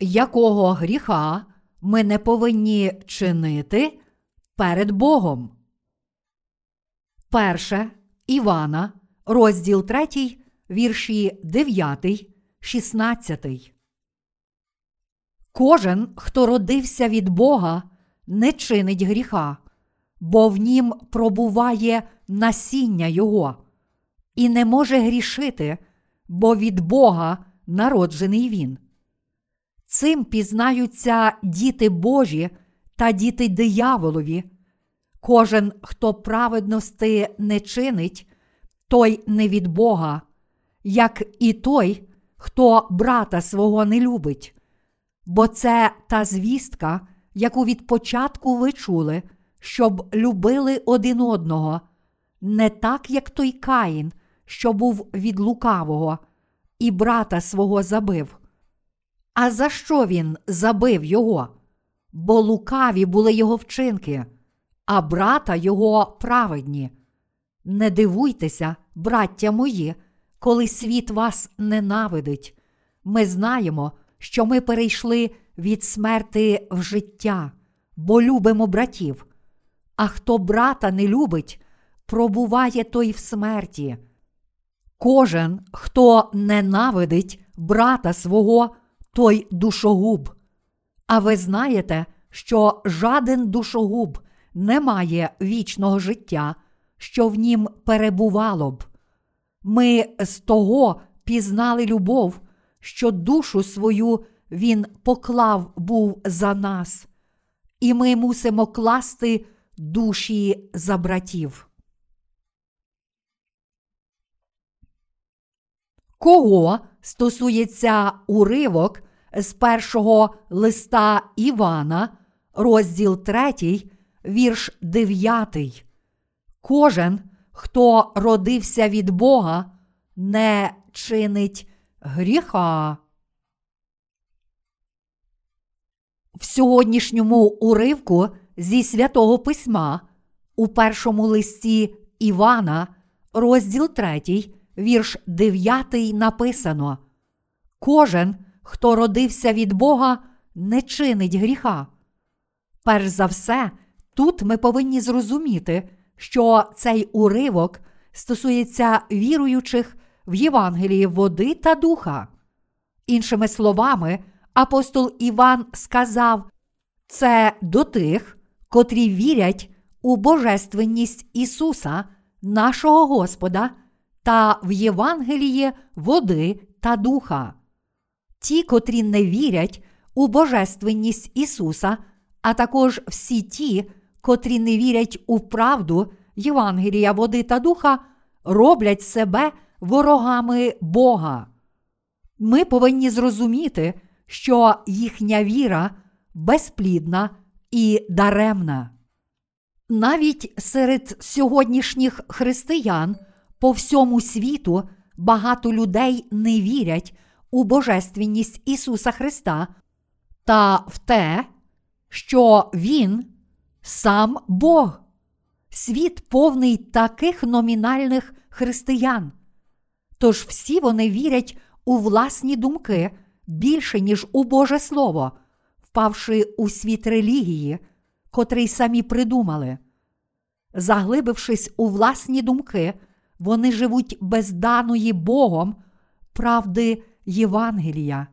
якого гріха ми не повинні чинити перед Богом. Перше Івана, розділ 3, вірші 9, 16. Кожен, хто родився від Бога, не чинить гріха, бо в нім пробуває насіння Його, і не може грішити, бо від Бога народжений він. Цим пізнаються діти Божі та діти дияволові. Кожен, хто праведності не чинить, той не від Бога, як і той, хто брата свого не любить. Бо це та звістка, яку від початку ви чули, щоб любили один одного, не так, як той Каїн, що був від лукавого, і брата свого забив. А за що він забив його? Бо лукаві були його вчинки, а брата його праведні. Не дивуйтеся, браття мої, коли світ вас ненавидить. Ми знаємо, що ми перейшли від смерти в життя, бо любимо братів. А хто брата не любить, пробуває той в смерті. Кожен, хто ненавидить брата свого, той душогуб. А ви знаєте, що жаден душогуб не має вічного життя, що в нім перебувало б. Ми з того пізнали любов, що душу свою Він поклав був за нас, і ми мусимо класти душі за братів. Кого стосується уривок з першого листа Івана, розділ 3, вірш 9. Кожен, хто родився від Бога, не чинить гріха. В сьогоднішньому уривку зі святого письма у першому листі Івана, розділ 3, вірш 9 написано: Кожен, хто родився від Бога, не чинить гріха. Перш за все, тут ми повинні зрозуміти, що цей уривок стосується віруючих в Євангелії води та духа. Іншими словами, апостол Іван сказав це до тих, котрі вірять у Божественність Ісуса, нашого Господа, та в Євангеліє води та духа. Ті, котрі не вірять у Божественність Ісуса, а також всі ті, котрі не вірять у правду Євангелія води та духа, роблять себе ворогами Бога. Ми повинні зрозуміти, що їхня віра безплідна і даремна. Навіть серед сьогоднішніх християн по всьому світу багато людей не вірять у Божественність Ісуса Христа та в те, що Він сам Бог. Світ повний таких номінальних християн. Тож всі вони вірять у власні думки більше, ніж у Боже Слово, впавши у світ релігії, котрий самі придумали. Заглибившись у власні думки, вони живуть без даної Богом правди Євангелія.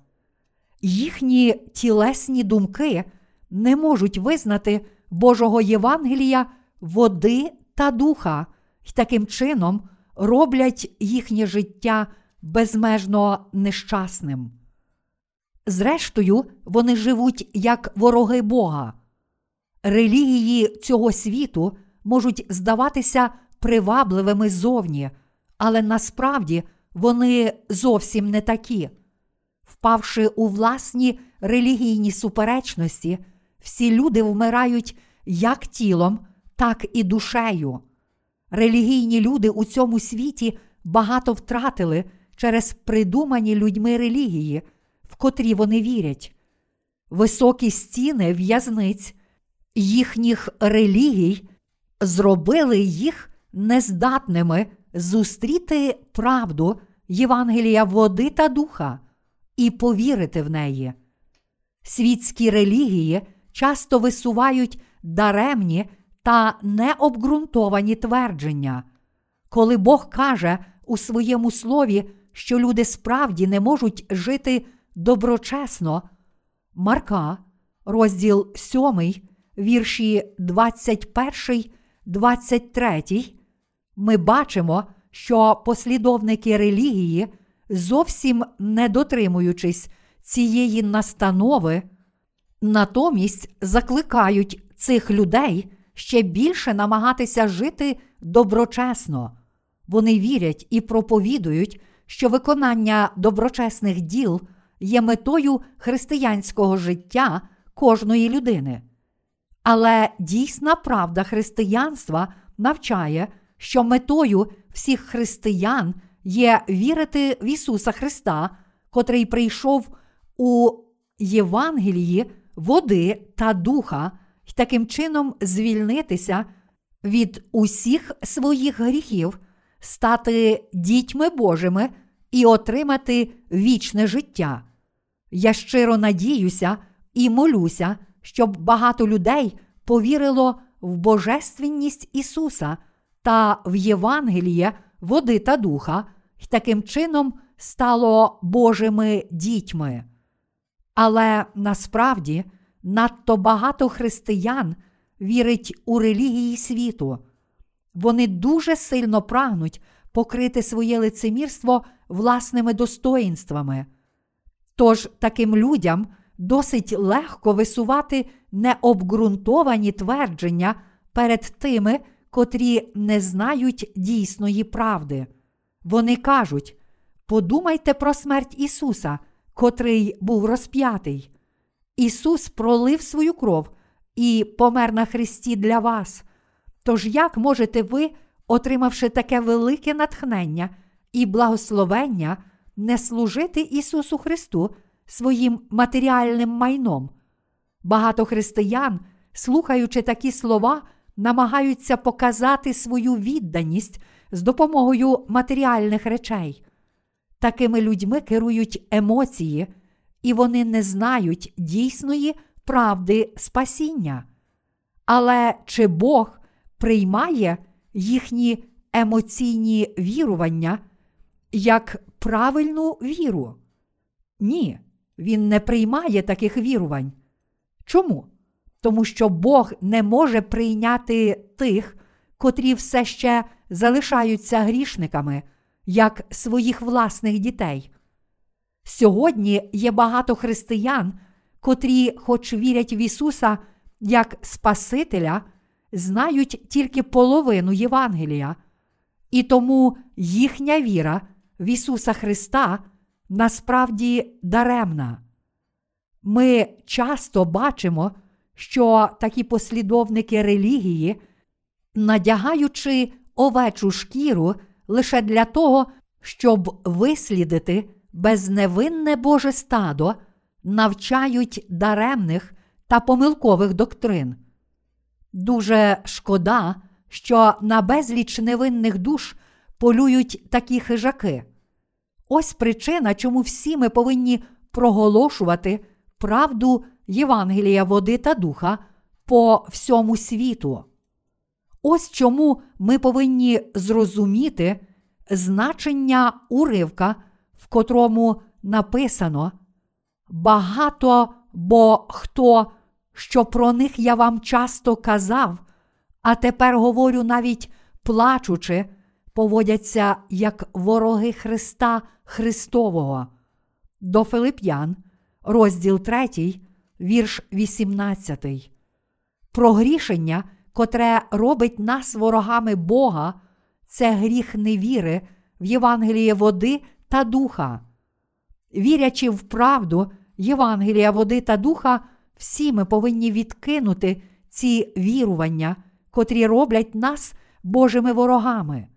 Їхні тілесні думки не можуть визнати Божого Євангелія води та духа, і таким чином роблять їхнє життя безмежно нещасним. Зрештою, вони живуть як вороги Бога. Релігії цього світу можуть здаватися привабливими зовні, але насправді вони зовсім не такі. Впавши у власні релігійні суперечності, всі люди вмирають як тілом, так і душею. Релігійні люди у цьому світі багато втратили через придумані людьми релігії, в котрі вони вірять. Високі стіни в'язниць їхніх релігій зробили їх нездатними зустріти правду Євангелія води та духа і повірити в неї. Світські релігії часто висувають даремні та необґрунтовані твердження. Коли Бог каже у своєму слові, що люди справді не можуть жити доброчесно, Марка, розділ 7, вірші 21, 23, ми бачимо, що послідовники релігії, зовсім не дотримуючись цієї настанови, натомість закликають цих людей ще більше намагатися жити доброчесно. Вони вірять і проповідують, що виконання доброчесних діл є метою християнського життя кожної людини. Але дійсна правда християнства навчає, що метою всіх християн є вірити в Ісуса Христа, котрий прийшов у Євангелії води та духа, і таким чином звільнитися від усіх своїх гріхів, стати дітьми Божими і отримати вічне життя. Я щиро надіюся і молюся, щоб багато людей повірило в Божественність Ісуса та в Євангеліє води та духа, і таким чином стало Божими дітьми. Але насправді надто багато християн вірить у релігії світу. Вони дуже сильно прагнуть покрити своє лицемірство власними достоїнствами. Тож таким людям досить легко висувати необґрунтовані твердження перед тими, котрі не знають дійсної правди. Вони кажуть: подумайте про смерть Ісуса, котрий був розп'ятий. Ісус пролив свою кров і помер на Христі для вас. Тож як можете ви, отримавши таке велике натхнення і благословення, не служити Ісусу Христу своїм матеріальним майном? Багато християн, слухаючи такі слова, намагаються показати свою відданість з допомогою матеріальних речей. Такими людьми керують емоції, і вони не знають дійсної правди спасіння. Але чи Бог приймає їхні емоційні вірування як правильну віру? Ні, він не приймає таких вірувань. Чому? Тому що Бог не може прийняти тих, котрі все ще залишаються грішниками, як своїх власних дітей. Сьогодні є багато християн, котрі, хоч вірять в Ісуса як Спасителя, знають тільки половину Євангелія, і тому їхня віра в Ісуса Христа насправді даремна. Ми часто бачимо, що такі послідовники релігії, надягаючи овечу шкіру лише для того, щоб вислідити безневинне Боже стадо, навчають даремних та помилкових доктрин. Дуже шкода, що на безліч невинних душ полюють такі хижаки. Ось причина, чому всі ми повинні проголошувати правду Євангелія води та духа по всьому світу. Ось чому ми повинні зрозуміти значення уривка, в котрому написано багато бо хто, що про них я вам часто казав, а тепер говорю навіть плачучи, поводяться як вороги Христа Христового. До Филип'ян, розділ 3, вірш 18. Про грішення, котре робить нас ворогами Бога, це гріх невіри в Євангеліє води та духа. Вірячи в правду Євангелія води та духа, всі ми повинні відкинути ці вірування, котрі роблять нас Божими ворогами.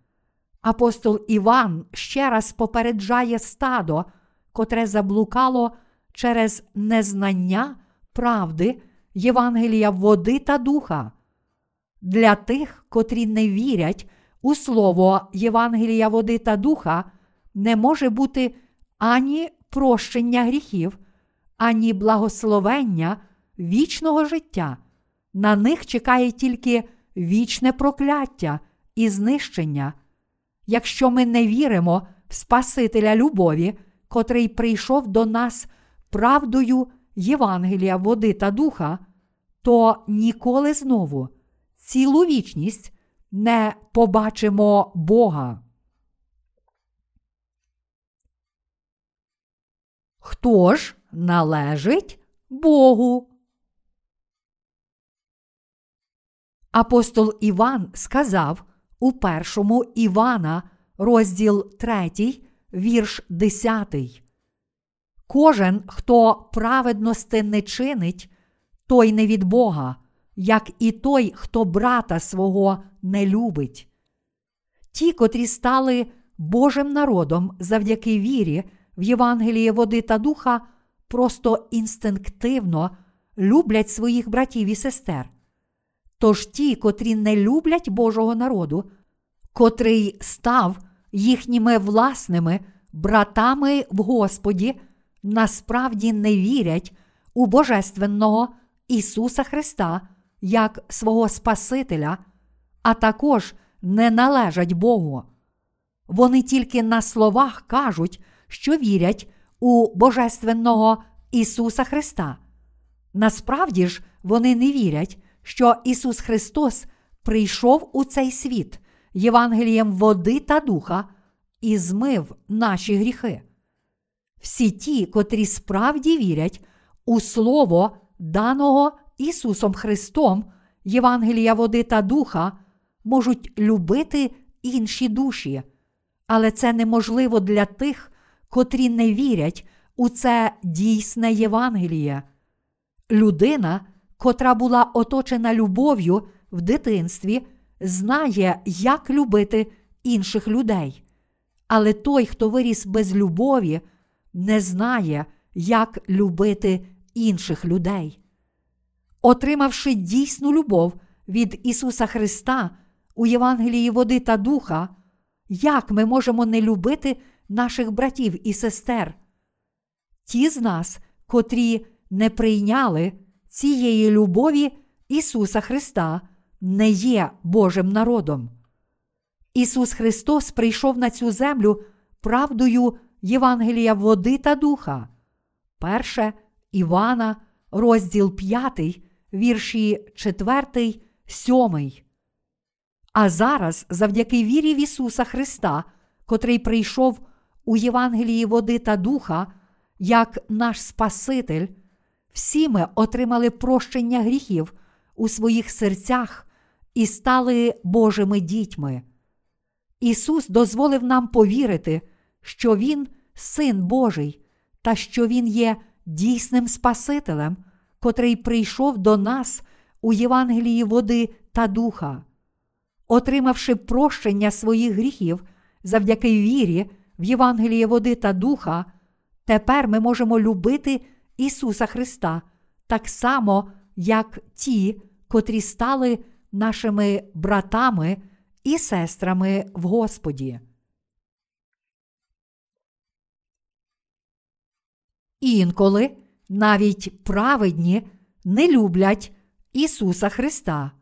Апостол Іван ще раз попереджає стадо, котре заблукало через незнання правди Євангелія води та духа. Для тих, котрі не вірять у слово Євангелія води та духа, не може бути ані прощення гріхів, ані благословення вічного життя. На них чекає тільки вічне прокляття і знищення. Якщо ми не віримо в Спасителя любові, котрий прийшов до нас правдою Євангелія, води та духа, то ніколи знову цілу вічність не побачимо Бога. Хто ж належить Богу? Апостол Іван сказав у першому Івана, розділ 3, вірш 10. Кожен, хто праведності не чинить, той не від Бога, як і той, хто брата свого не любить. Ті, котрі стали Божим народом завдяки вірі в Євангеліє води та духа, просто інстинктивно люблять своїх братів і сестер. Тож ті, котрі не люблять Божого народу, котрий став їхніми власними братами в Господі, насправді не вірять у Божественного Ісуса Христа як свого Спасителя, а також не належать Богу. Вони тільки на словах кажуть, що вірять у Божественного Ісуса Христа. Насправді ж вони не вірять, що Ісус Христос прийшов у цей світ Євангелієм води та духа і змив наші гріхи. Всі ті, котрі справді вірять у Слово, даного Ісусом Христом, Євангелія води та духа, можуть любити інші душі, але це неможливо для тих, котрі не вірять у це дійсне Євангеліє. Людина, котра була оточена любов'ю в дитинстві, знає, як любити інших людей. Але той, хто виріс без любові, не знає, як любити інших людей. Отримавши дійсну любов від Ісуса Христа у Євангелії води та духа, як ми можемо не любити наших братів і сестер? Ті з нас, котрі не прийняли цієї любові Ісуса Христа, не є Божим народом. Ісус Христос прийшов на цю землю правдою Євангелія води та духа. Перше Івана, розділ 5, вірші 4, 7. А зараз, завдяки вірі в Ісуса Христа, котрий прийшов у Євангелії води та духа, як наш Спаситель, всі ми отримали прощення гріхів у своїх серцях і стали Божими дітьми. Ісус дозволив нам повірити, що Він Син Божий, та що Він є дійсним Спасителем, котрий прийшов до нас у Євангелії води та духа. Отримавши прощення своїх гріхів завдяки вірі в Євангеліє води та духа, тепер ми можемо любити Ісуса Христа так само, як ті, котрі стали нашими братами і сестрами в Господі. Інколи навіть праведні не люблять Ісуса Христа.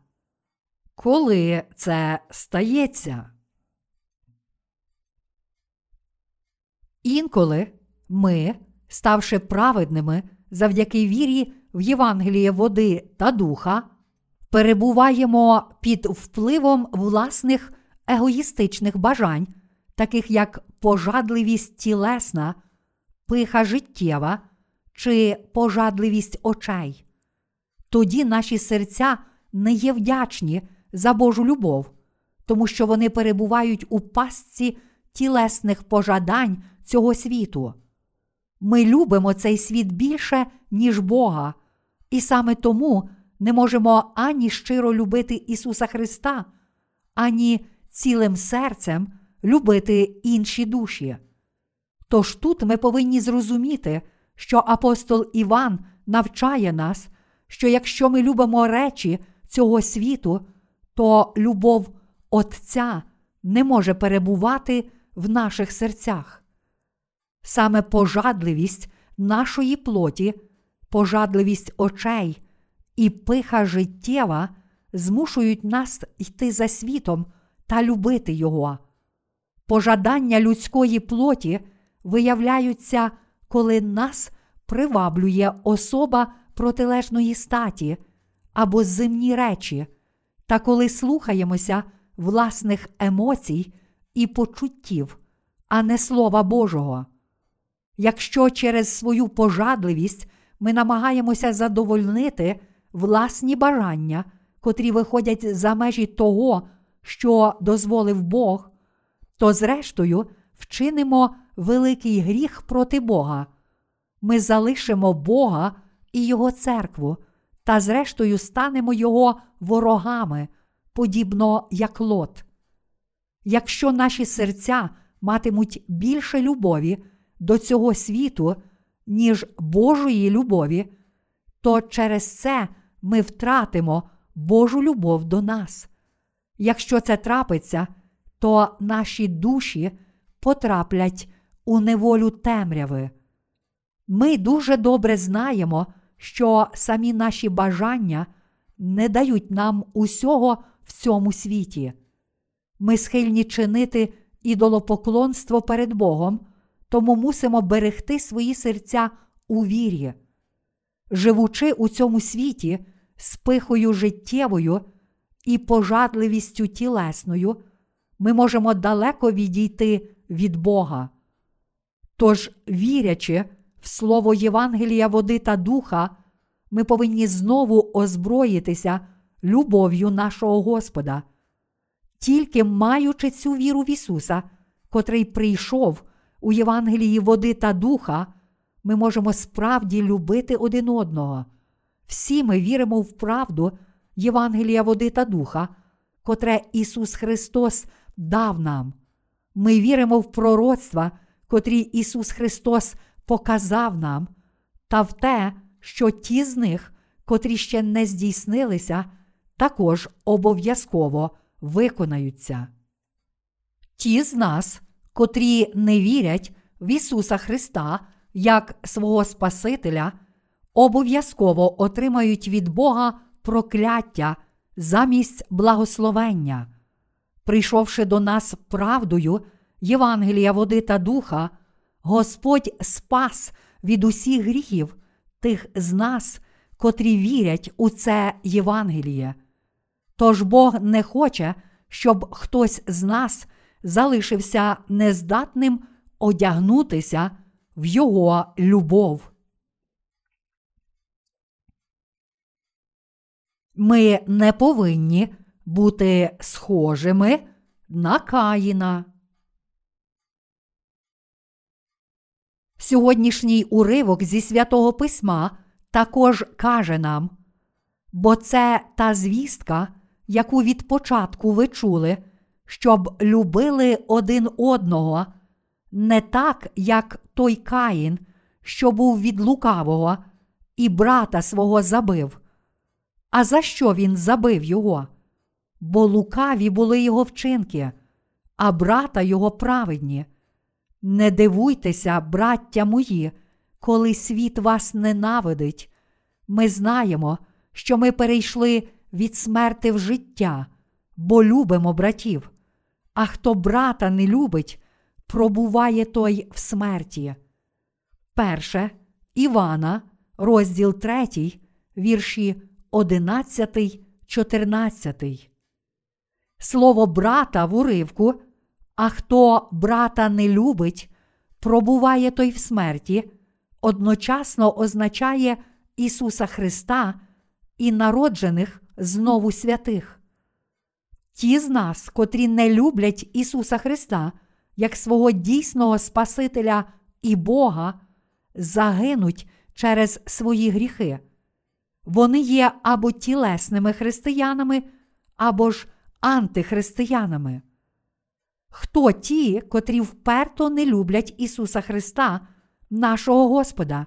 Коли це стається? Інколи ми, ставши праведними завдяки вірі в Євангеліє води та духа, перебуваємо під впливом власних егоїстичних бажань, таких як пожадливість тілесна, пиха життєва чи пожадливість очей. Тоді наші серця не є вдячні за Божу любов, тому що вони перебувають у пастці тілесних пожадань цього світу. Ми любимо цей світ більше, ніж Бога, і саме тому не можемо ані щиро любити Ісуса Христа, ані цілим серцем любити інші душі. Тож тут ми повинні зрозуміти, що апостол Іван навчає нас, що якщо ми любимо речі цього світу, то любов Отця не може перебувати в наших серцях. Саме пожадливість нашої плоті пожадливість очей і пиха життєва змушують нас йти за світом та любити Його. Пожадання людської плоті виявляються, коли нас приваблює особа протилежної статі або земні речі, та коли слухаємося власних емоцій і почуттів, а не Слова Божого. Якщо через свою пожадливість ми намагаємося задовольнити власні бажання, котрі виходять за межі того, що дозволив Бог, то, зрештою, вчинимо великий гріх проти Бога. Ми залишимо Бога і Його церкву, та, зрештою, станемо Його ворогами, подібно як лот. Якщо наші серця матимуть більше любові до цього світу, ніж Божої любові, то через це ми втратимо Божу любов до нас. Якщо це трапиться, то наші душі потраплять у неволю темряви. Ми дуже добре знаємо, що самі наші бажання не дають нам усього в цьому світі. Ми схильні чинити ідолопоклонство перед Богом, тому мусимо берегти свої серця у вірі. Живучи у цьому світі з пихою життєвою і пожадливістю тілесною, ми можемо далеко відійти від Бога. Тож, вірячи в Слово Євангелія води та духа, ми повинні знову озброїтися любов'ю нашого Господа. Тільки маючи цю віру в Ісуса, котрий прийшов у Євангелії води та духа, ми можемо справді любити один одного. Всі ми віримо в правду Євангелія води та духа, котре Ісус Христос дав нам. Ми віримо в пророцтва, котрі Ісус Христос показав нам, та в те, що ті з них, котрі ще не здійснилися, також обов'язково виконаються. Ті з нас, котрі не вірять в Ісуса Христа як свого Спасителя, обов'язково отримають від Бога прокляття замість благословення. Прийшовши до нас правдою Євангелія води та духа, Господь спас від усіх гріхів тих з нас, котрі вірять у це Євангеліє. Тож Бог не хоче, щоб хтось з нас залишився нездатним одягнутися в Його любов. Ми не повинні бути схожими на Каїна. Сьогоднішній уривок зі святого письма також каже нам, бо це та звістка, яку від початку ви чули, щоб любили один одного, не так, як той Каїн, що був від лукавого, і брата свого забив. А за що він забив його? Бо лукаві були його вчинки, а брата його праведні. Не дивуйтеся, браття мої, коли світ вас ненавидить. Ми знаємо, що ми перейшли від смерти в життя, бо любимо братів. А хто брата не любить, пробуває той в смерті. Перше Івана, розділ 3, вірші 11, 14. Слово брата в уривку а хто брата не любить, пробуває той в смерті, одночасно означає Ісуса Христа і народжених знову святих. Ті з нас, котрі не люблять Ісуса Христа як свого дійсного Спасителя і Бога, загинуть через свої гріхи. Вони є або тілесними християнами, або ж антихристиянами. Хто ті, котрі вперто не люблять Ісуса Христа, нашого Господа?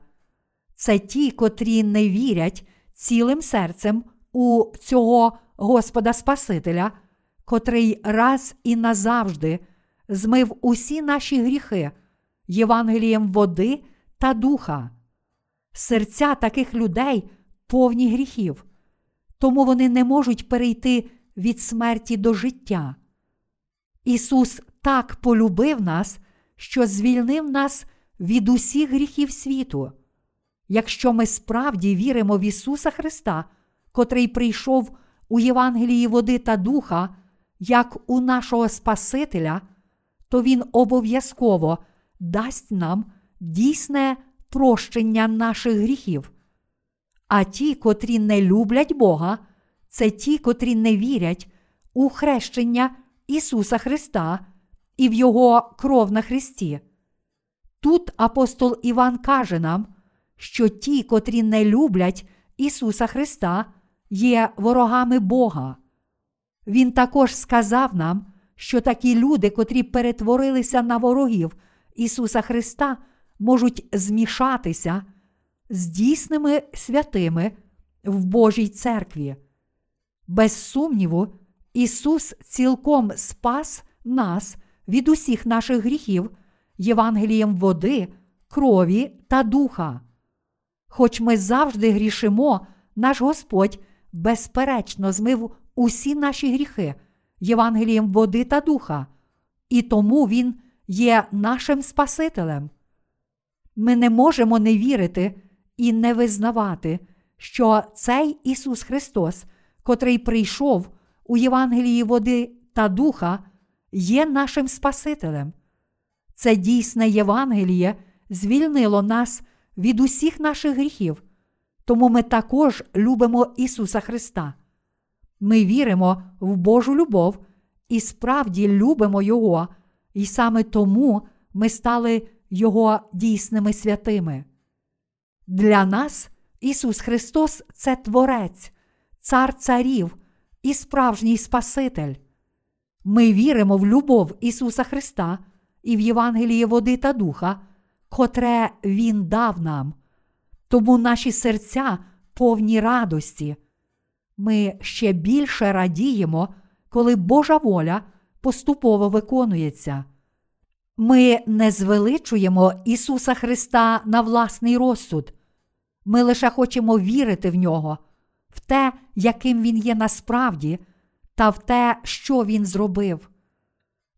Це ті, котрі не вірять цілим серцем у цього Господа Спасителя, котрий раз і назавжди змив усі наші гріхи Євангелієм води та духа. Серця таких людей повні гріхів, тому вони не можуть перейти від смерті до життя. Ісус так полюбив нас, що звільнив нас від усіх гріхів світу. Якщо ми справді віримо в Ісуса Христа, котрий прийшов у Євангелії води та духа, як у нашого Спасителя, то Він обов'язково дасть нам дійсне прощення наших гріхів. А ті, котрі не люблять Бога, це ті, котрі не вірять у хрещення Ісуса Христа і в Його кров на Христі. Тут апостол Іван каже нам, що ті, котрі не люблять Ісуса Христа, є ворогами Бога. Він також сказав нам, що такі люди, котрі перетворилися на ворогів Ісуса Христа, можуть змішатися з дійсними святими в Божій церкві. Без сумніву, Ісус цілком спас нас від усіх наших гріхів Євангелієм води, крові та духа. Хоч ми завжди грішимо, наш Господь безперечно змив усі наші гріхи Євангелієм води та духа, і тому Він є нашим Спасителем. Ми не можемо не вірити і не визнавати, що цей Ісус Христос, котрий прийшов у Євангелії води та духа, є нашим Спасителем. Це дійсне Євангеліє звільнило нас від усіх наших гріхів, тому ми також любимо Ісуса Христа. Ми віримо в Божу любов і справді любимо Його, і саме тому ми стали Його дійсними святими. Для нас Ісус Христос це Творець, Цар Царів і справжній Спаситель. Ми віримо в любов Ісуса Христа і в Євангеліє води та духа, котре Він дав нам. Тому наші серця повні радості. Ми ще більше радіємо, коли Божа воля поступово виконується. Ми не звеличуємо Ісуса Христа на власний розсуд. Ми лише хочемо вірити в нього, в те, яким Він є насправді, та в те, що Він зробив.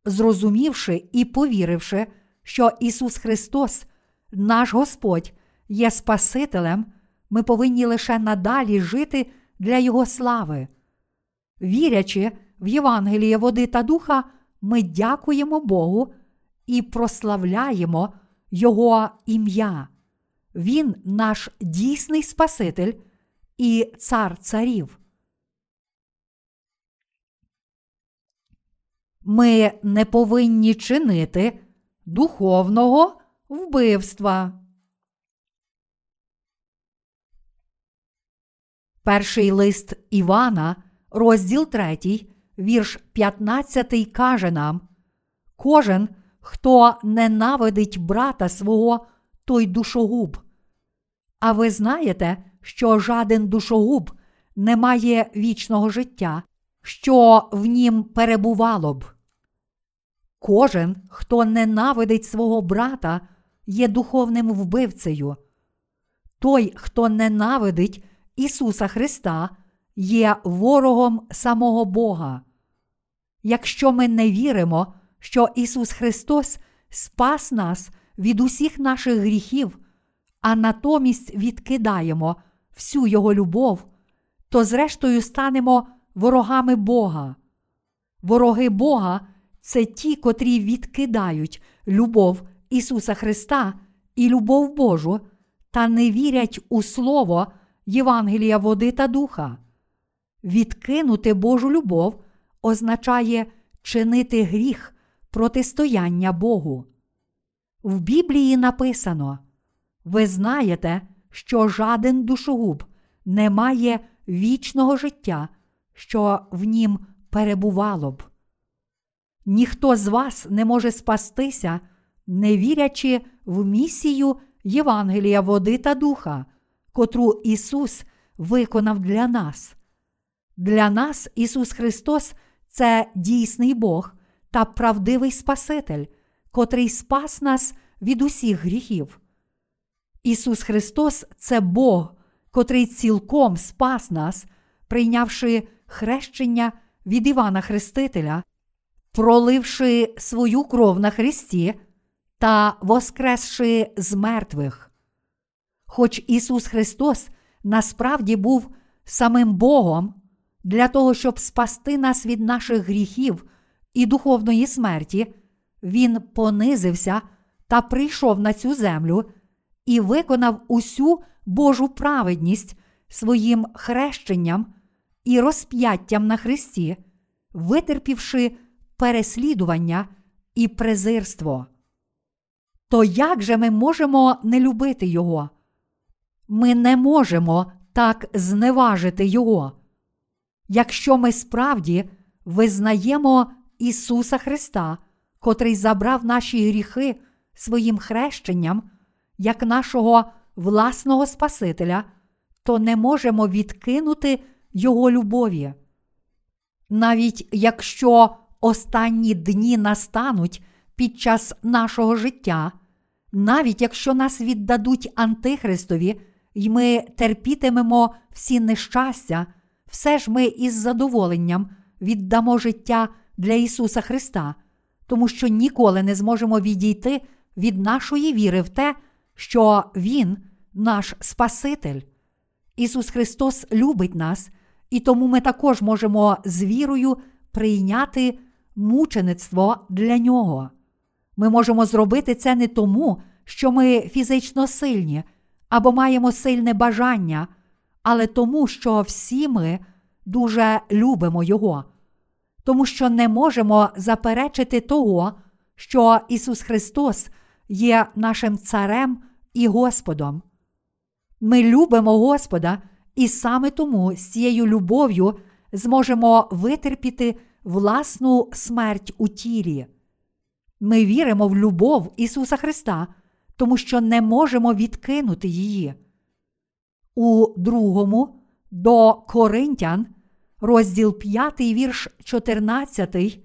Зрозумівши і повіривши, що Ісус Христос, наш Господь, є Спасителем, ми повинні лише надалі жити для Його слави. Вірячи в Євангеліє води та духа, ми дякуємо Богу і прославляємо Його ім'я. Він наш дійсний Спаситель і цар царів. Ми не повинні чинити духовного вбивства. Перший лист Івана, розділ 3, вірш 15 каже нам: Кожен, хто ненавидить брата свого, той душогуб. А ви знаєте, що жаден душогуб не має вічного життя, що в нім перебувало б. Кожен, хто ненавидить свого брата, є духовним вбивцею. Той, хто ненавидить Ісуса Христа, є ворогом самого Бога. Якщо ми не віримо, що Ісус Христос спас нас від усіх наших гріхів, а натомість відкидаємо всю Його любов, то зрештою станемо ворогами Бога. Вороги Бога це ті, котрі відкидають любов Ісуса Христа і любов Божу та не вірять у Слово Євангелія води та духа. Відкинути Божу любов означає чинити гріх протистояння Богу. В Біблії написано: ви знаєте, що жаден душогуб не має вічного життя, що в нім перебувало б. Ніхто з вас не може спастися, не вірячи в місію Євангелія води та духа, котру Ісус виконав для нас. Для нас Ісус Христос це дійсний Бог та правдивий Спаситель, котрий спас нас від усіх гріхів. Ісус Христос це Бог, котрий цілком спас нас, прийнявши хрещення від Івана Хрестителя, проливши свою кров на Христі та воскресши з мертвих. Хоч Ісус Христос насправді був самим Богом для того, щоб спасти нас від наших гріхів і духовної смерті, Він понизився та прийшов на цю землю і виконав усю Божу праведність своїм хрещенням і розп'яттям на Христі, витерпівши переслідування і презирство. То як же ми можемо не любити Його? Ми не можемо так зневажити Його. Якщо ми справді визнаємо Ісуса Христа, котрий забрав наші гріхи своїм хрещенням, як нашого власного Спасителя, то не можемо відкинути Його любові. Навіть якщо останні дні настануть під час нашого життя, навіть якщо нас віддадуть Антихристові, і ми терпітимемо всі нещастя, все ж ми із задоволенням віддамо життя для Ісуса Христа, тому що ніколи не зможемо відійти від нашої віри в те, що Він наш Спаситель. Ісус Христос любить нас, і тому ми також можемо з вірою прийняти мучеництво для Нього. Ми можемо зробити це не тому, що ми фізично сильні або маємо сильне бажання, але тому, що всі ми дуже любимо Його, тому що не можемо заперечити того, що Ісус Христос є нашим Царем і Господом. Ми любимо Господа, і саме тому з цією любов'ю зможемо витерпіти власну смерть у тілі. Ми віримо в любов Ісуса Христа, тому що не можемо відкинути її. У другому до Коринтян, розділ 5, вірш 14.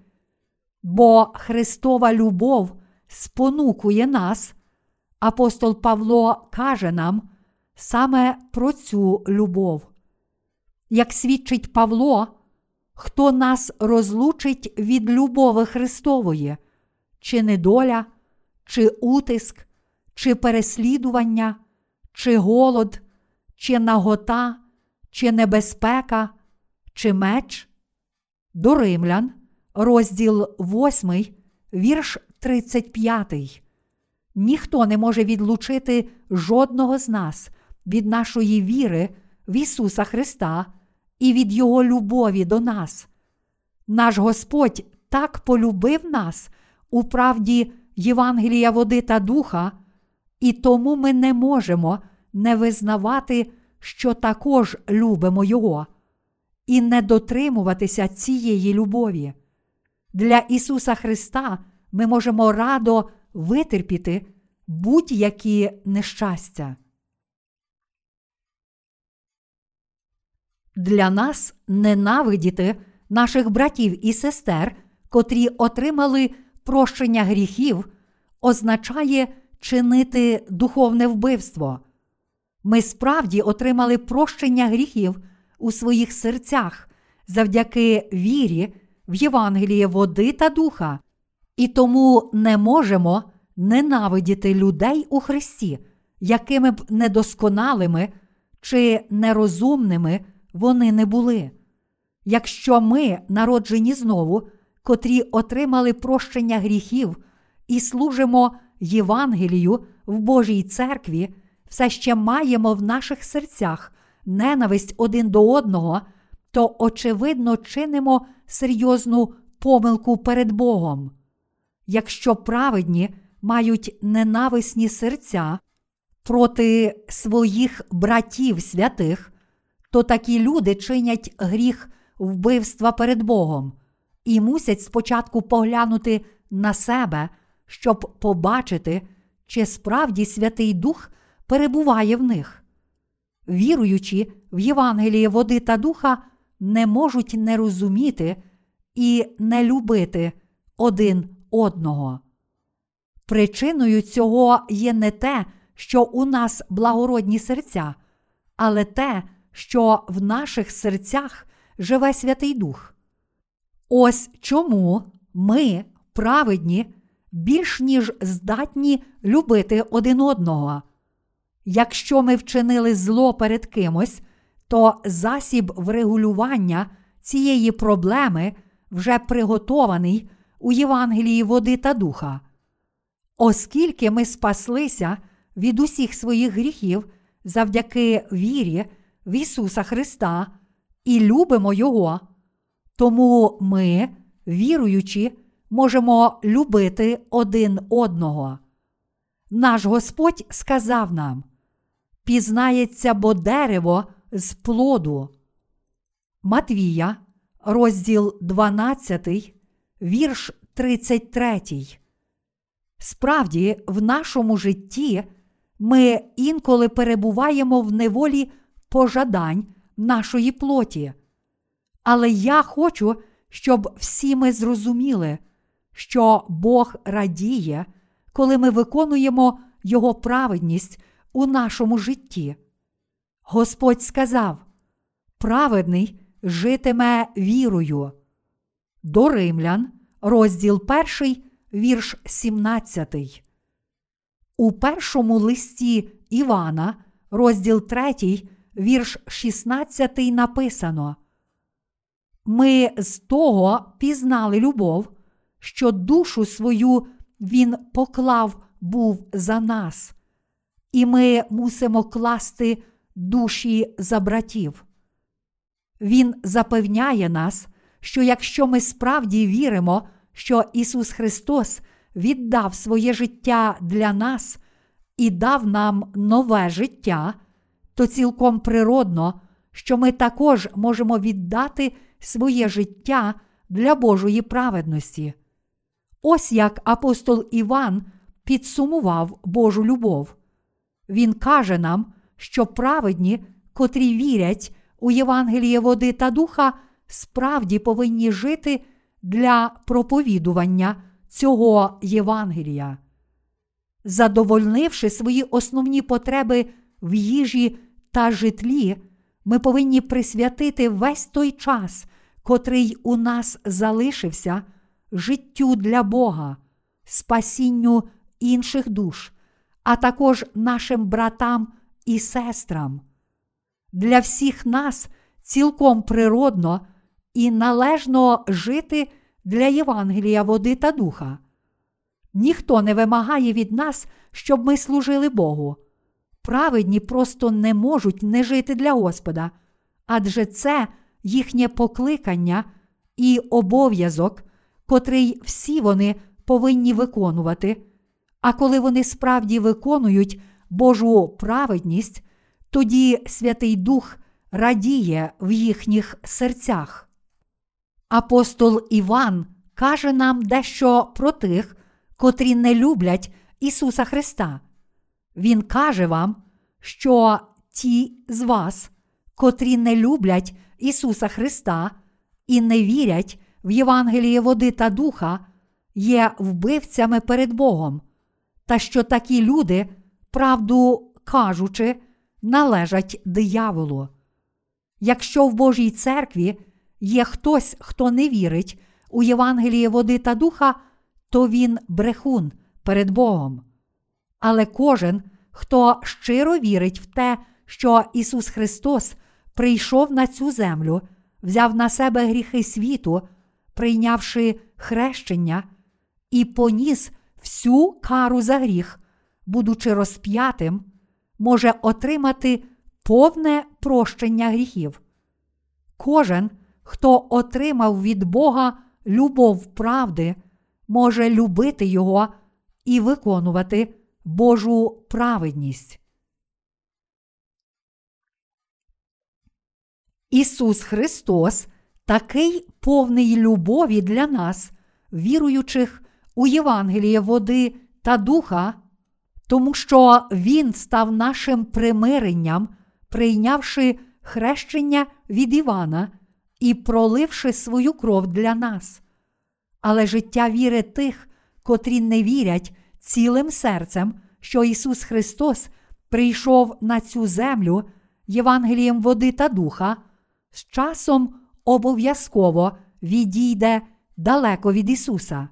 Бо Христова любов спонукує нас. Апостол Павло каже нам саме про цю любов. Як свідчить Павло, хто нас розлучить від любови Христової, чи недоля, чи утиск, чи переслідування, чи голод, чи нагота, чи небезпека, чи меч? До Римлян, розділ 8, вірш 35. Ніхто не може відлучити жодного з нас від нашої віри в Ісуса Христа і від Його любові до нас. Наш Господь так полюбив нас у правді Євангелія води та духа, і тому ми не можемо не визнавати, що також любимо Його, і не дотримуватися цієї любові. Для Ісуса Христа ми можемо радо витерпіти будь-які нещастя. Для нас ненавидіти наших братів і сестер, котрі отримали прощення гріхів, означає чинити духовне вбивство. Ми справді отримали прощення гріхів у своїх серцях завдяки вірі в Євангеліє води та духа, і тому не можемо ненавидіти людей у Христі, якими б недосконалими чи нерозумними вони не були. Якщо ми, народжені знову, котрі отримали прощення гріхів і служимо Євангелію в Божій церкві, все ще маємо в наших серцях ненависть один до одного, то, очевидно, чинимо серйозну помилку перед Богом. Якщо праведні мають ненависні серця проти своїх братів святих, то такі люди чинять гріх вбивства перед Богом і мусять спочатку поглянути на себе, щоб побачити, чи справді Святий Дух перебуває в них. Віруючи в Євангеліє води та духа, не можуть не розуміти і не любити один одного. Причиною цього є не те, що у нас благородні серця, але те, що в наших серцях живе Святий Дух. Ось чому ми, праведні, більш ніж здатні любити один одного. Якщо ми вчинили зло перед кимось, то засіб врегулювання цієї проблеми вже приготований у Євангелії води та духа. Оскільки ми спаслися від усіх своїх гріхів завдяки вірі в Ісуса Христа і любимо Його, тому ми, віруючи, можемо любити один одного. Наш Господь сказав нам: пізнається бо дерево з плоду. Матвія, розділ 12, вірш 33. Справді, в нашому житті ми інколи перебуваємо в неволі пожадань нашої плоті. Але я хочу, щоб всі ми зрозуміли, що Бог радіє, коли ми виконуємо Його праведність у нашому житті. Господь сказав: праведний житиме вірою. До Римлян, розділ 1, вірш 17. У першому листі Івана, розділ 3, вірш 16 написано. Ми з того пізнали любов, що душу свою Він поклав був за нас, і ми мусимо класти душі за братів. Він запевняє нас, що якщо ми справді віримо, що Ісус Христос віддав своє життя для нас і дав нам нове життя, то цілком природно, що ми також можемо віддати своє життя для Божої праведності. Ось як апостол Іван підсумував Божу любов. Він каже нам, що праведні, котрі вірять у Євангеліє води та духа, справді повинні жити для проповідування цього Євангелія. Задовольнивши свої основні потреби в їжі та житлі, ми повинні присвятити весь той час, котрий у нас залишився, життю для Бога, спасінню інших душ, а також нашим братам і сестрам. Для всіх нас цілком природно і належно жити для Євангелія води та духа. Ніхто не вимагає від нас, щоб ми служили Богу. Праведні просто не можуть не жити для Господа, адже це їхнє покликання і обов'язок, котрий всі вони повинні виконувати. А коли вони справді виконують Божу праведність, тоді Святий Дух радіє в їхніх серцях. Апостол Іван каже нам дещо про тих, котрі не люблять Ісуса Христа. Він каже вам, що ті з вас, котрі не люблять Ісуса Христа і не вірять в Євангеліє води та духа, є вбивцями перед Богом, та що такі люди, правду кажучи, належать дияволу. Якщо в Божій церкві є хтось, хто не вірить у Євангеліє води та духа, то він брехун перед Богом. Але кожен, хто щиро вірить в те, що Ісус Христос прийшов на цю землю, взяв на себе гріхи світу, прийнявши хрещення, і поніс всю кару за гріх, будучи розп'ятим, може отримати повне прощення гріхів. Кожен, хто отримав від Бога любов правди, може любити Його і виконувати Божу праведність. Ісус Христос такий повний любові для нас, віруючих у Євангеліє води та духа, тому що Він став нашим примиренням, прийнявши хрещення від Івана і проливши свою кров для нас. Але життя віри тих, котрі не вірять цілим серцем що Ісус Христос прийшов на цю землю Євангелієм води та духа, з часом обов'язково відійде далеко від Ісуса.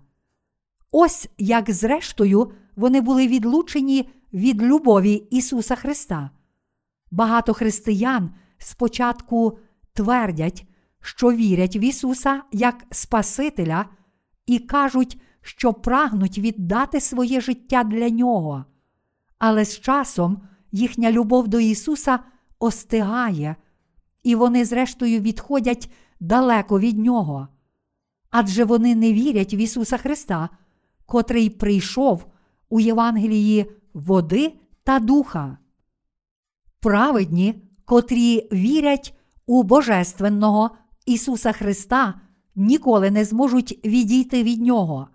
Ось як, зрештою, вони були відлучені від любові Ісуса Христа. Багато християн спочатку твердять, що вірять в Ісуса як Спасителя, і кажуть, що прагнуть віддати своє життя для Нього. Але з часом їхня любов до Ісуса остигає, і вони, зрештою, відходять далеко від Нього. Адже вони не вірять в Ісуса Христа, котрий прийшов у Євангелії води та духа. Праведні, котрі вірять у Божественного Ісуса Христа, ніколи не зможуть відійти від Нього.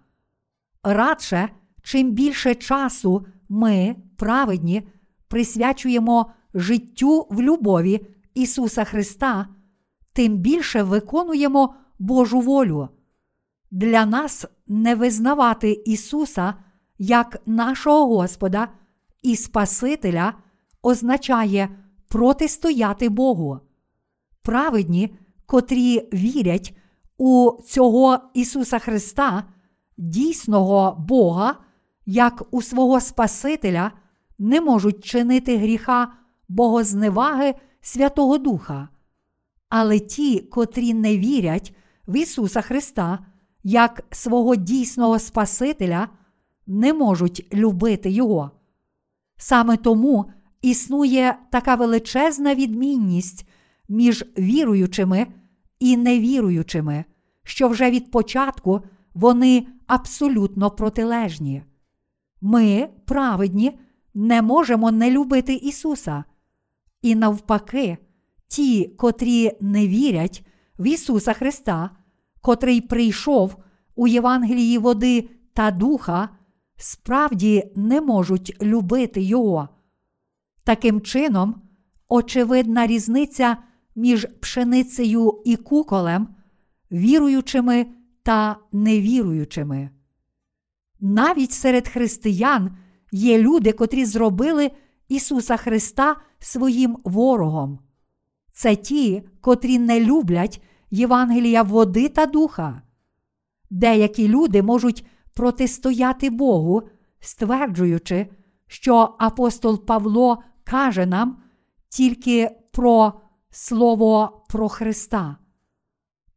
Радше, чим більше часу ми, праведні, присвячуємо життю в любові Ісуса Христа, тим більше виконуємо Божу волю. Для нас не визнавати Ісуса як нашого Господа і Спасителя означає протистояти Богу. Праведні, котрі вірять у цього Ісуса Христа, дійсного Бога, як у свого Спасителя, не можуть чинити гріха богозневаги Святого Духа. Але ті, котрі не вірять в Ісуса Христа як свого дійсного Спасителя, не можуть любити Його. Саме тому існує така величезна відмінність між віруючими і невіруючими, що вже від початку вони абсолютно протилежні. Ми, праведні, не можемо не любити Ісуса. І навпаки, ті, котрі не вірять в Ісуса Христа, котрий прийшов у Євангелії води та духа, справді не можуть любити Його. Таким чином, очевидна різниця між пшеницею і куколем, віруючими та невіруючими. Навіть серед християн є люди, котрі зробили Ісуса Христа своїм ворогом. Це ті, котрі не люблять Євангелія води та духа. Деякі люди можуть протистояти Богу, стверджуючи, що апостол Павло каже нам тільки про Слово про Христа.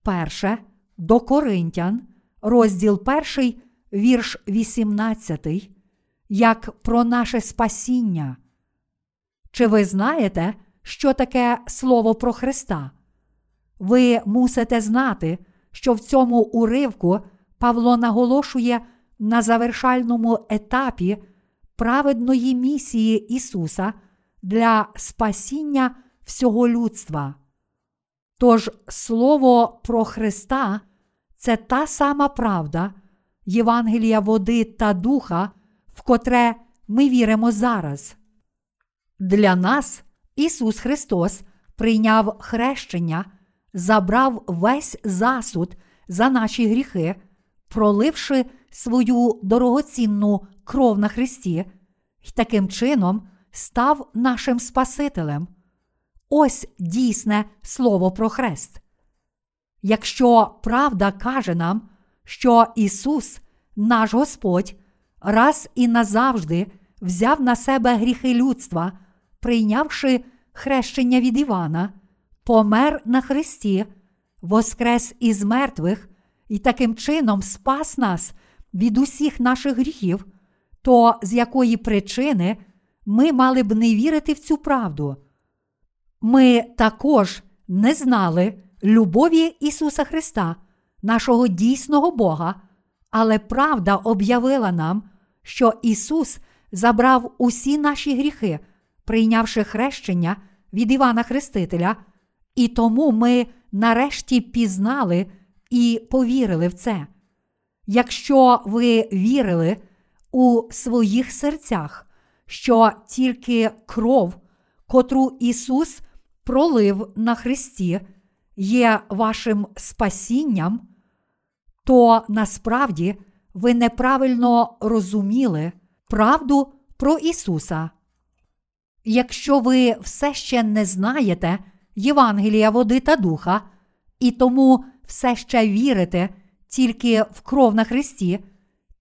Перше до Коринтян, розділ 1, вірш 18, як про наше спасіння. Чи ви знаєте, що таке Слово про Христа? Ви мусите знати, що в цьому уривку Павло наголошує на завершальному етапі праведної місії Ісуса для спасіння всього людства. Тож Слово про Христа це та сама правда, Євангелія води та духа, в котре ми віримо зараз. Для нас Ісус Христос прийняв хрещення, забрав весь засуд за наші гріхи, проливши свою дорогоцінну кров на Христі, і таким чином став нашим Спасителем. Ось дійсне слово про хрест. Якщо правда каже нам, що Ісус, наш Господь, раз і назавжди взяв на себе гріхи людства, прийнявши хрещення від Івана, помер на Христі, воскрес із мертвих і таким чином спас нас від усіх наших гріхів, то з якої причини ми мали б не вірити в цю правду? Ми також не знали любові Ісуса Христа, нашого дійсного Бога, але правда об'явила нам, що Ісус забрав усі наші гріхи, прийнявши хрещення від Івана Хрестителя, і тому ми нарешті пізнали і повірили в це. Якщо ви вірили у своїх серцях, що тільки кров, котру Ісус пролив на Христі, є вашим спасінням, то насправді ви неправильно розуміли правду про Ісуса. Якщо ви все ще не знаєте Євангелія води та духа, і тому все ще вірите тільки в кров на Христі,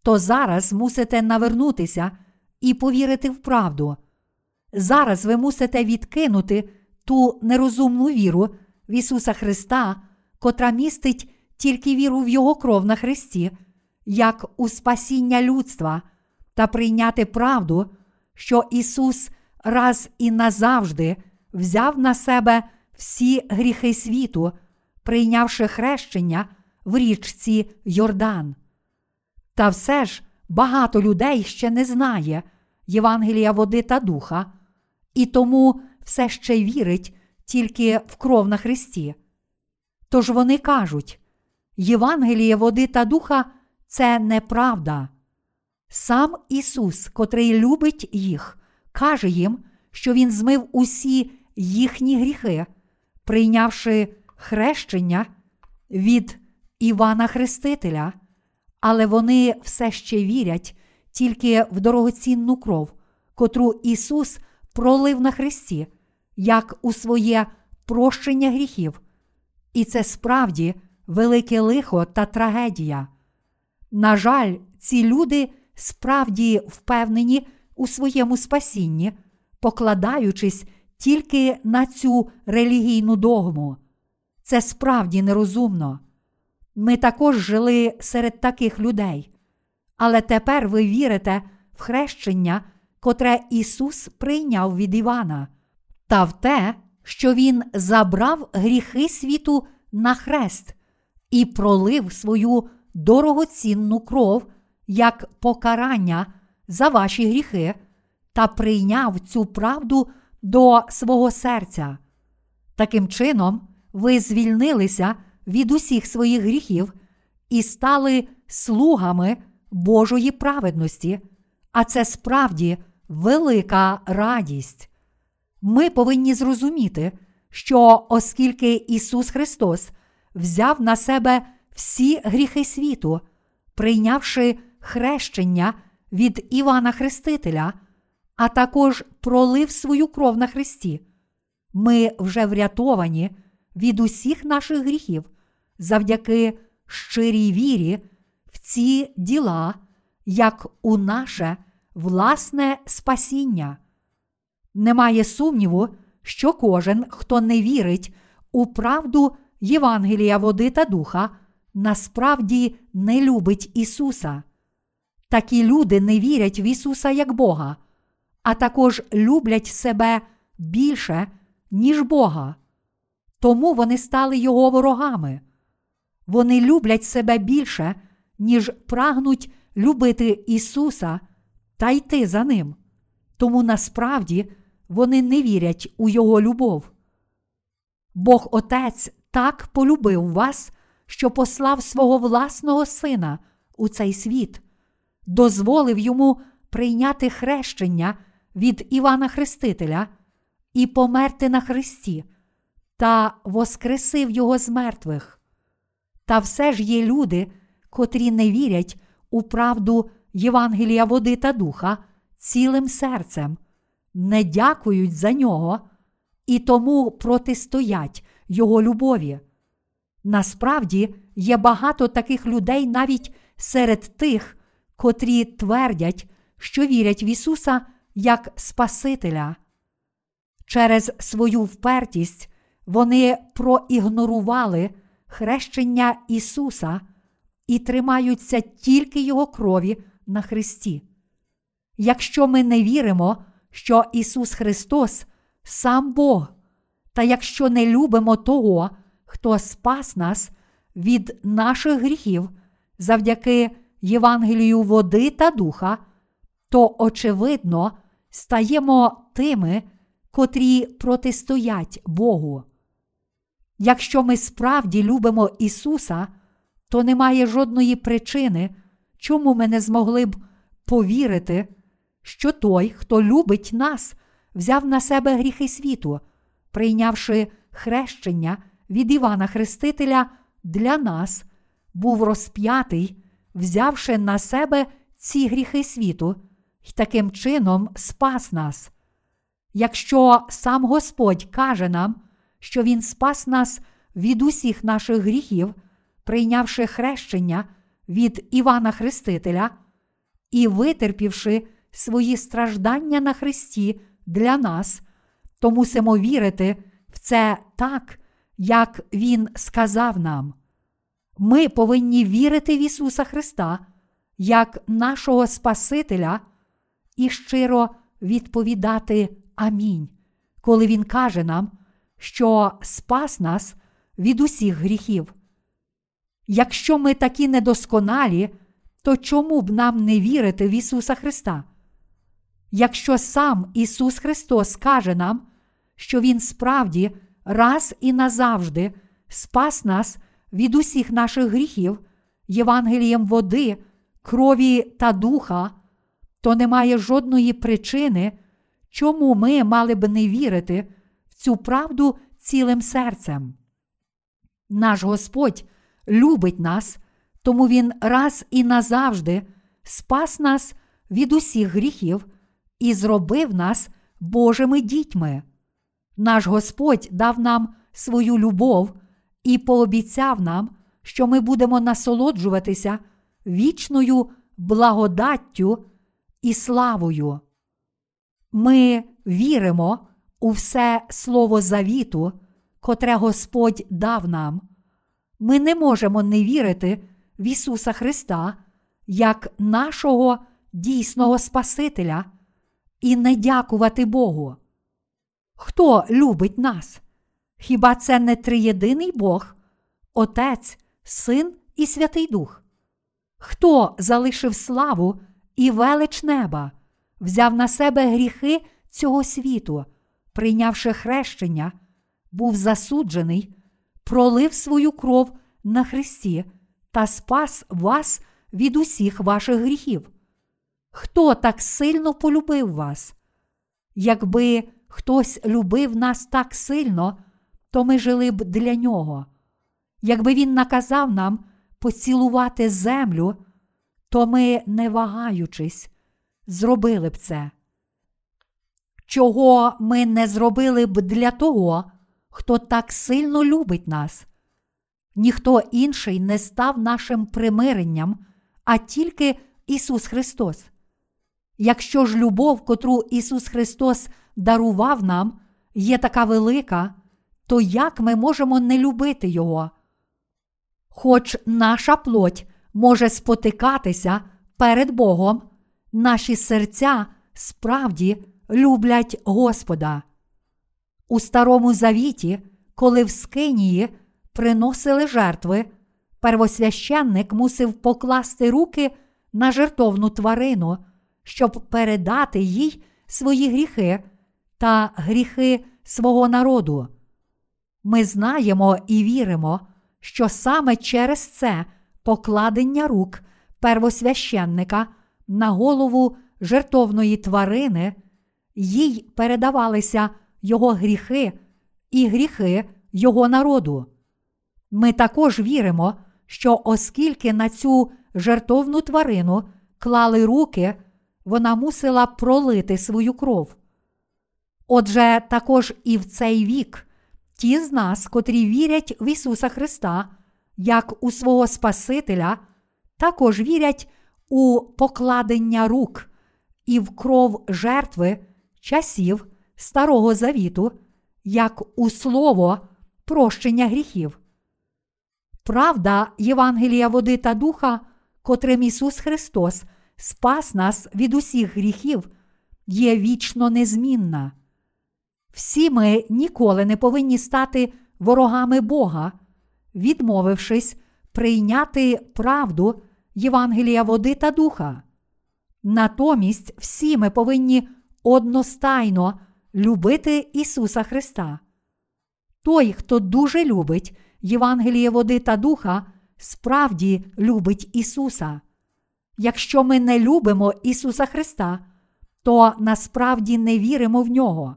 то зараз мусите навернутися і повірити в правду. Зараз ви мусите відкинути ту нерозумну віру в Ісуса Христа, котра містить тільки віру в Його кров на Христі, як у спасіння людства, та прийняти правду, що Ісус раз і назавжди взяв на себе всі гріхи світу, прийнявши хрещення в річці Йордан. Та все ж багато людей ще не знає Євангелія води та духа, і тому все ще вірить тільки в кров на Христі. Тож вони кажуть: Євангеліє води та духа це неправда. Сам Ісус, котрий любить їх, каже їм, що Він змив усі їхні гріхи, прийнявши хрещення від Івана Хрестителя, але вони все ще вірять тільки в дорогоцінну кров, котру Ісус пролив на Христі, як у своє прощення гріхів. І це справді велике лихо та трагедія. На жаль, ці люди справді впевнені у своєму спасінні, покладаючись тільки на цю релігійну догму. Це справді нерозумно. Ми також жили серед таких людей. Але тепер ви вірите в хрещення, котре Ісус прийняв від Івана, та в те, що Він забрав гріхи світу на хрест і пролив свою дорогоцінну кров як покарання за ваші гріхи та прийняв цю правду до свого серця. Таким чином, ви звільнилися від усіх своїх гріхів і стали слугами Божої праведності, а це справді велика радість. Ми повинні зрозуміти, що оскільки Ісус Христос взяв на себе всі гріхи світу, прийнявши хрещення від Івана Хрестителя, а також пролив свою кров на Христі, ми вже врятовані від усіх наших гріхів завдяки щирій вірі в ці діла, як у наше власне спасіння. Немає сумніву, що кожен, хто не вірить у правду Євангелія води та духа, насправді не любить Ісуса. Такі люди не вірять в Ісуса як Бога, а також люблять себе більше, ніж Бога. Тому вони стали Його ворогами. Вони люблять себе більше, ніж прагнуть любити Ісуса та йти за Ним. Тому насправді вони не вірять у Його любов. Бог Отець так полюбив вас, що послав свого власного Сина у цей світ, дозволив йому прийняти хрещення від Івана Хрестителя і померти на Христі, та воскресив Його з мертвих. Та все ж є люди, котрі не вірять у правду Євангелія води та духа цілим серцем, не дякують за нього і тому протистоять Його любові. Насправді є багато таких людей навіть серед тих, котрі твердять, що вірять в Ісуса як Спасителя. Через свою впертість вони проігнорували хрещення Ісуса і тримаються тільки Його крові на Христі. Якщо ми не віримо, що Ісус Христос сам Бог, та якщо не любимо того, хто спас нас від наших гріхів завдяки Євангелію води та духа, то, очевидно, стаємо тими, котрі протистоять Богу. Якщо ми справді любимо Ісуса, то немає жодної причини, чому ми не змогли б повірити, що той, хто любить нас, взяв на себе гріхи світу, прийнявши хрещення від Івана Хрестителя для нас, був розп'ятий, взявши на себе ці гріхи світу, і таким чином спас нас. Якщо сам Господь каже нам, що Він спас нас від усіх наших гріхів, прийнявши хрещення від Івана Хрестителя і витерпівши свої страждання на Христі для нас, то мусимо вірити в це так, як Він сказав нам. Ми повинні вірити в Ісуса Христа як нашого Спасителя і щиро відповідати Амінь, коли Він каже нам, що спас нас від усіх гріхів. Якщо ми такі недосконалі, то чому б нам не вірити в Ісуса Христа? Якщо сам Ісус Христос каже нам, що Він справді раз і назавжди спас нас від усіх наших гріхів, Євангелієм води, крові та духа, то немає жодної причини, чому ми мали б не вірити в цю правду цілим серцем. Наш Господь любить нас, тому Він раз і назавжди спас нас від усіх гріхів і зробив нас Божими дітьми. Наш Господь дав нам свою любов і пообіцяв нам, що ми будемо насолоджуватися вічною благодаттю і славою. Ми віримо у все Слово завіту, котре Господь дав нам. Ми не можемо не вірити в Ісуса Христа як нашого дійсного Спасителя і не дякувати Богу. Хто любить нас? Хіба це не триєдиний Бог, Отець, Син і Святий Дух? Хто залишив славу і велич неба, взяв на себе гріхи цього світу, прийнявши хрещення, був засуджений, пролив свою кров на Христі та спас вас від усіх ваших гріхів? Хто так сильно полюбив вас? Якби хтось любив нас так сильно, то ми жили б для нього. Якби він наказав нам поцілувати землю, то ми, не вагаючись, зробили б це. Чого ми не зробили б для того, хто так сильно любить нас? Ніхто інший не став нашим примиренням, а тільки Ісус Христос. Якщо ж любов, котру Ісус Христос дарував нам, є така велика, то як ми можемо не любити Його? Хоч наша плоть може спотикатися перед Богом, наші серця справді люблять Господа. У Старому Завіті, коли в Скинії приносили жертви, первосвященник мусив покласти руки на жертовну тварину, щоб передати їй свої гріхи та гріхи свого народу. Ми знаємо і віримо, що саме через це покладення рук первосвященника на голову жертовної тварини, їй передавалися його гріхи і гріхи його народу. Ми також віримо, що оскільки на цю жертовну тварину клали руки, вона мусила пролити свою кров. Отже, також і в цей вік ті з нас, котрі вірять в Ісуса Христа, як у свого Спасителя, також вірять у покладення рук і в кров жертви часів Старого Завіту, як у слово прощення гріхів. Правда Євангелія води та духа, котрим Ісус Христос спас нас від усіх гріхів, є вічно незмінна. Всі ми ніколи не повинні стати ворогами Бога, відмовившись прийняти правду Євангелія води та духа. Натомість всі ми повинні одностайно любити Ісуса Христа. Той, хто дуже любить Євангеліє води та духа, справді любить Ісуса. Якщо ми не любимо Ісуса Христа, то насправді не віримо в нього.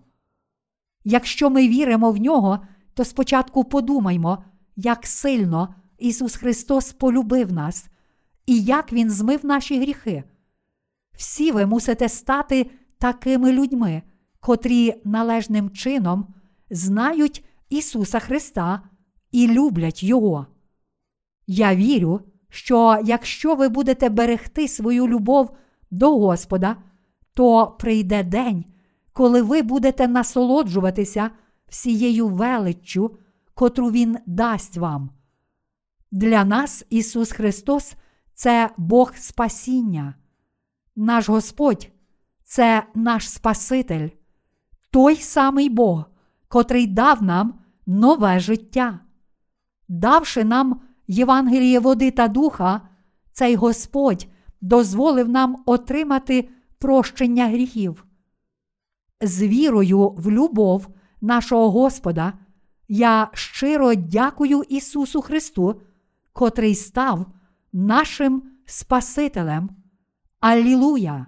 Якщо ми віримо в нього, то спочатку подумаймо, як сильно Ісус Христос полюбив нас і як Він змив наші гріхи. всі ви мусите стати такими людьми, котрі належним чином знають Ісуса Христа і люблять Його. Я вірю, що якщо ви будете берегти свою любов до Господа, то прийде день, коли ви будете насолоджуватися всією величчю, котру Він дасть вам. Для нас Ісус Христос це Бог Спасіння. Наш Господь це наш Спаситель, той самий Бог, котрий дав нам нове життя. Давши нам Євангеліє води та духа, цей Господь дозволив нам отримати прощення гріхів. З вірою в любов нашого Господа я щиро дякую Ісусу Христу, котрий став нашим Спасителем. Аллилуйя!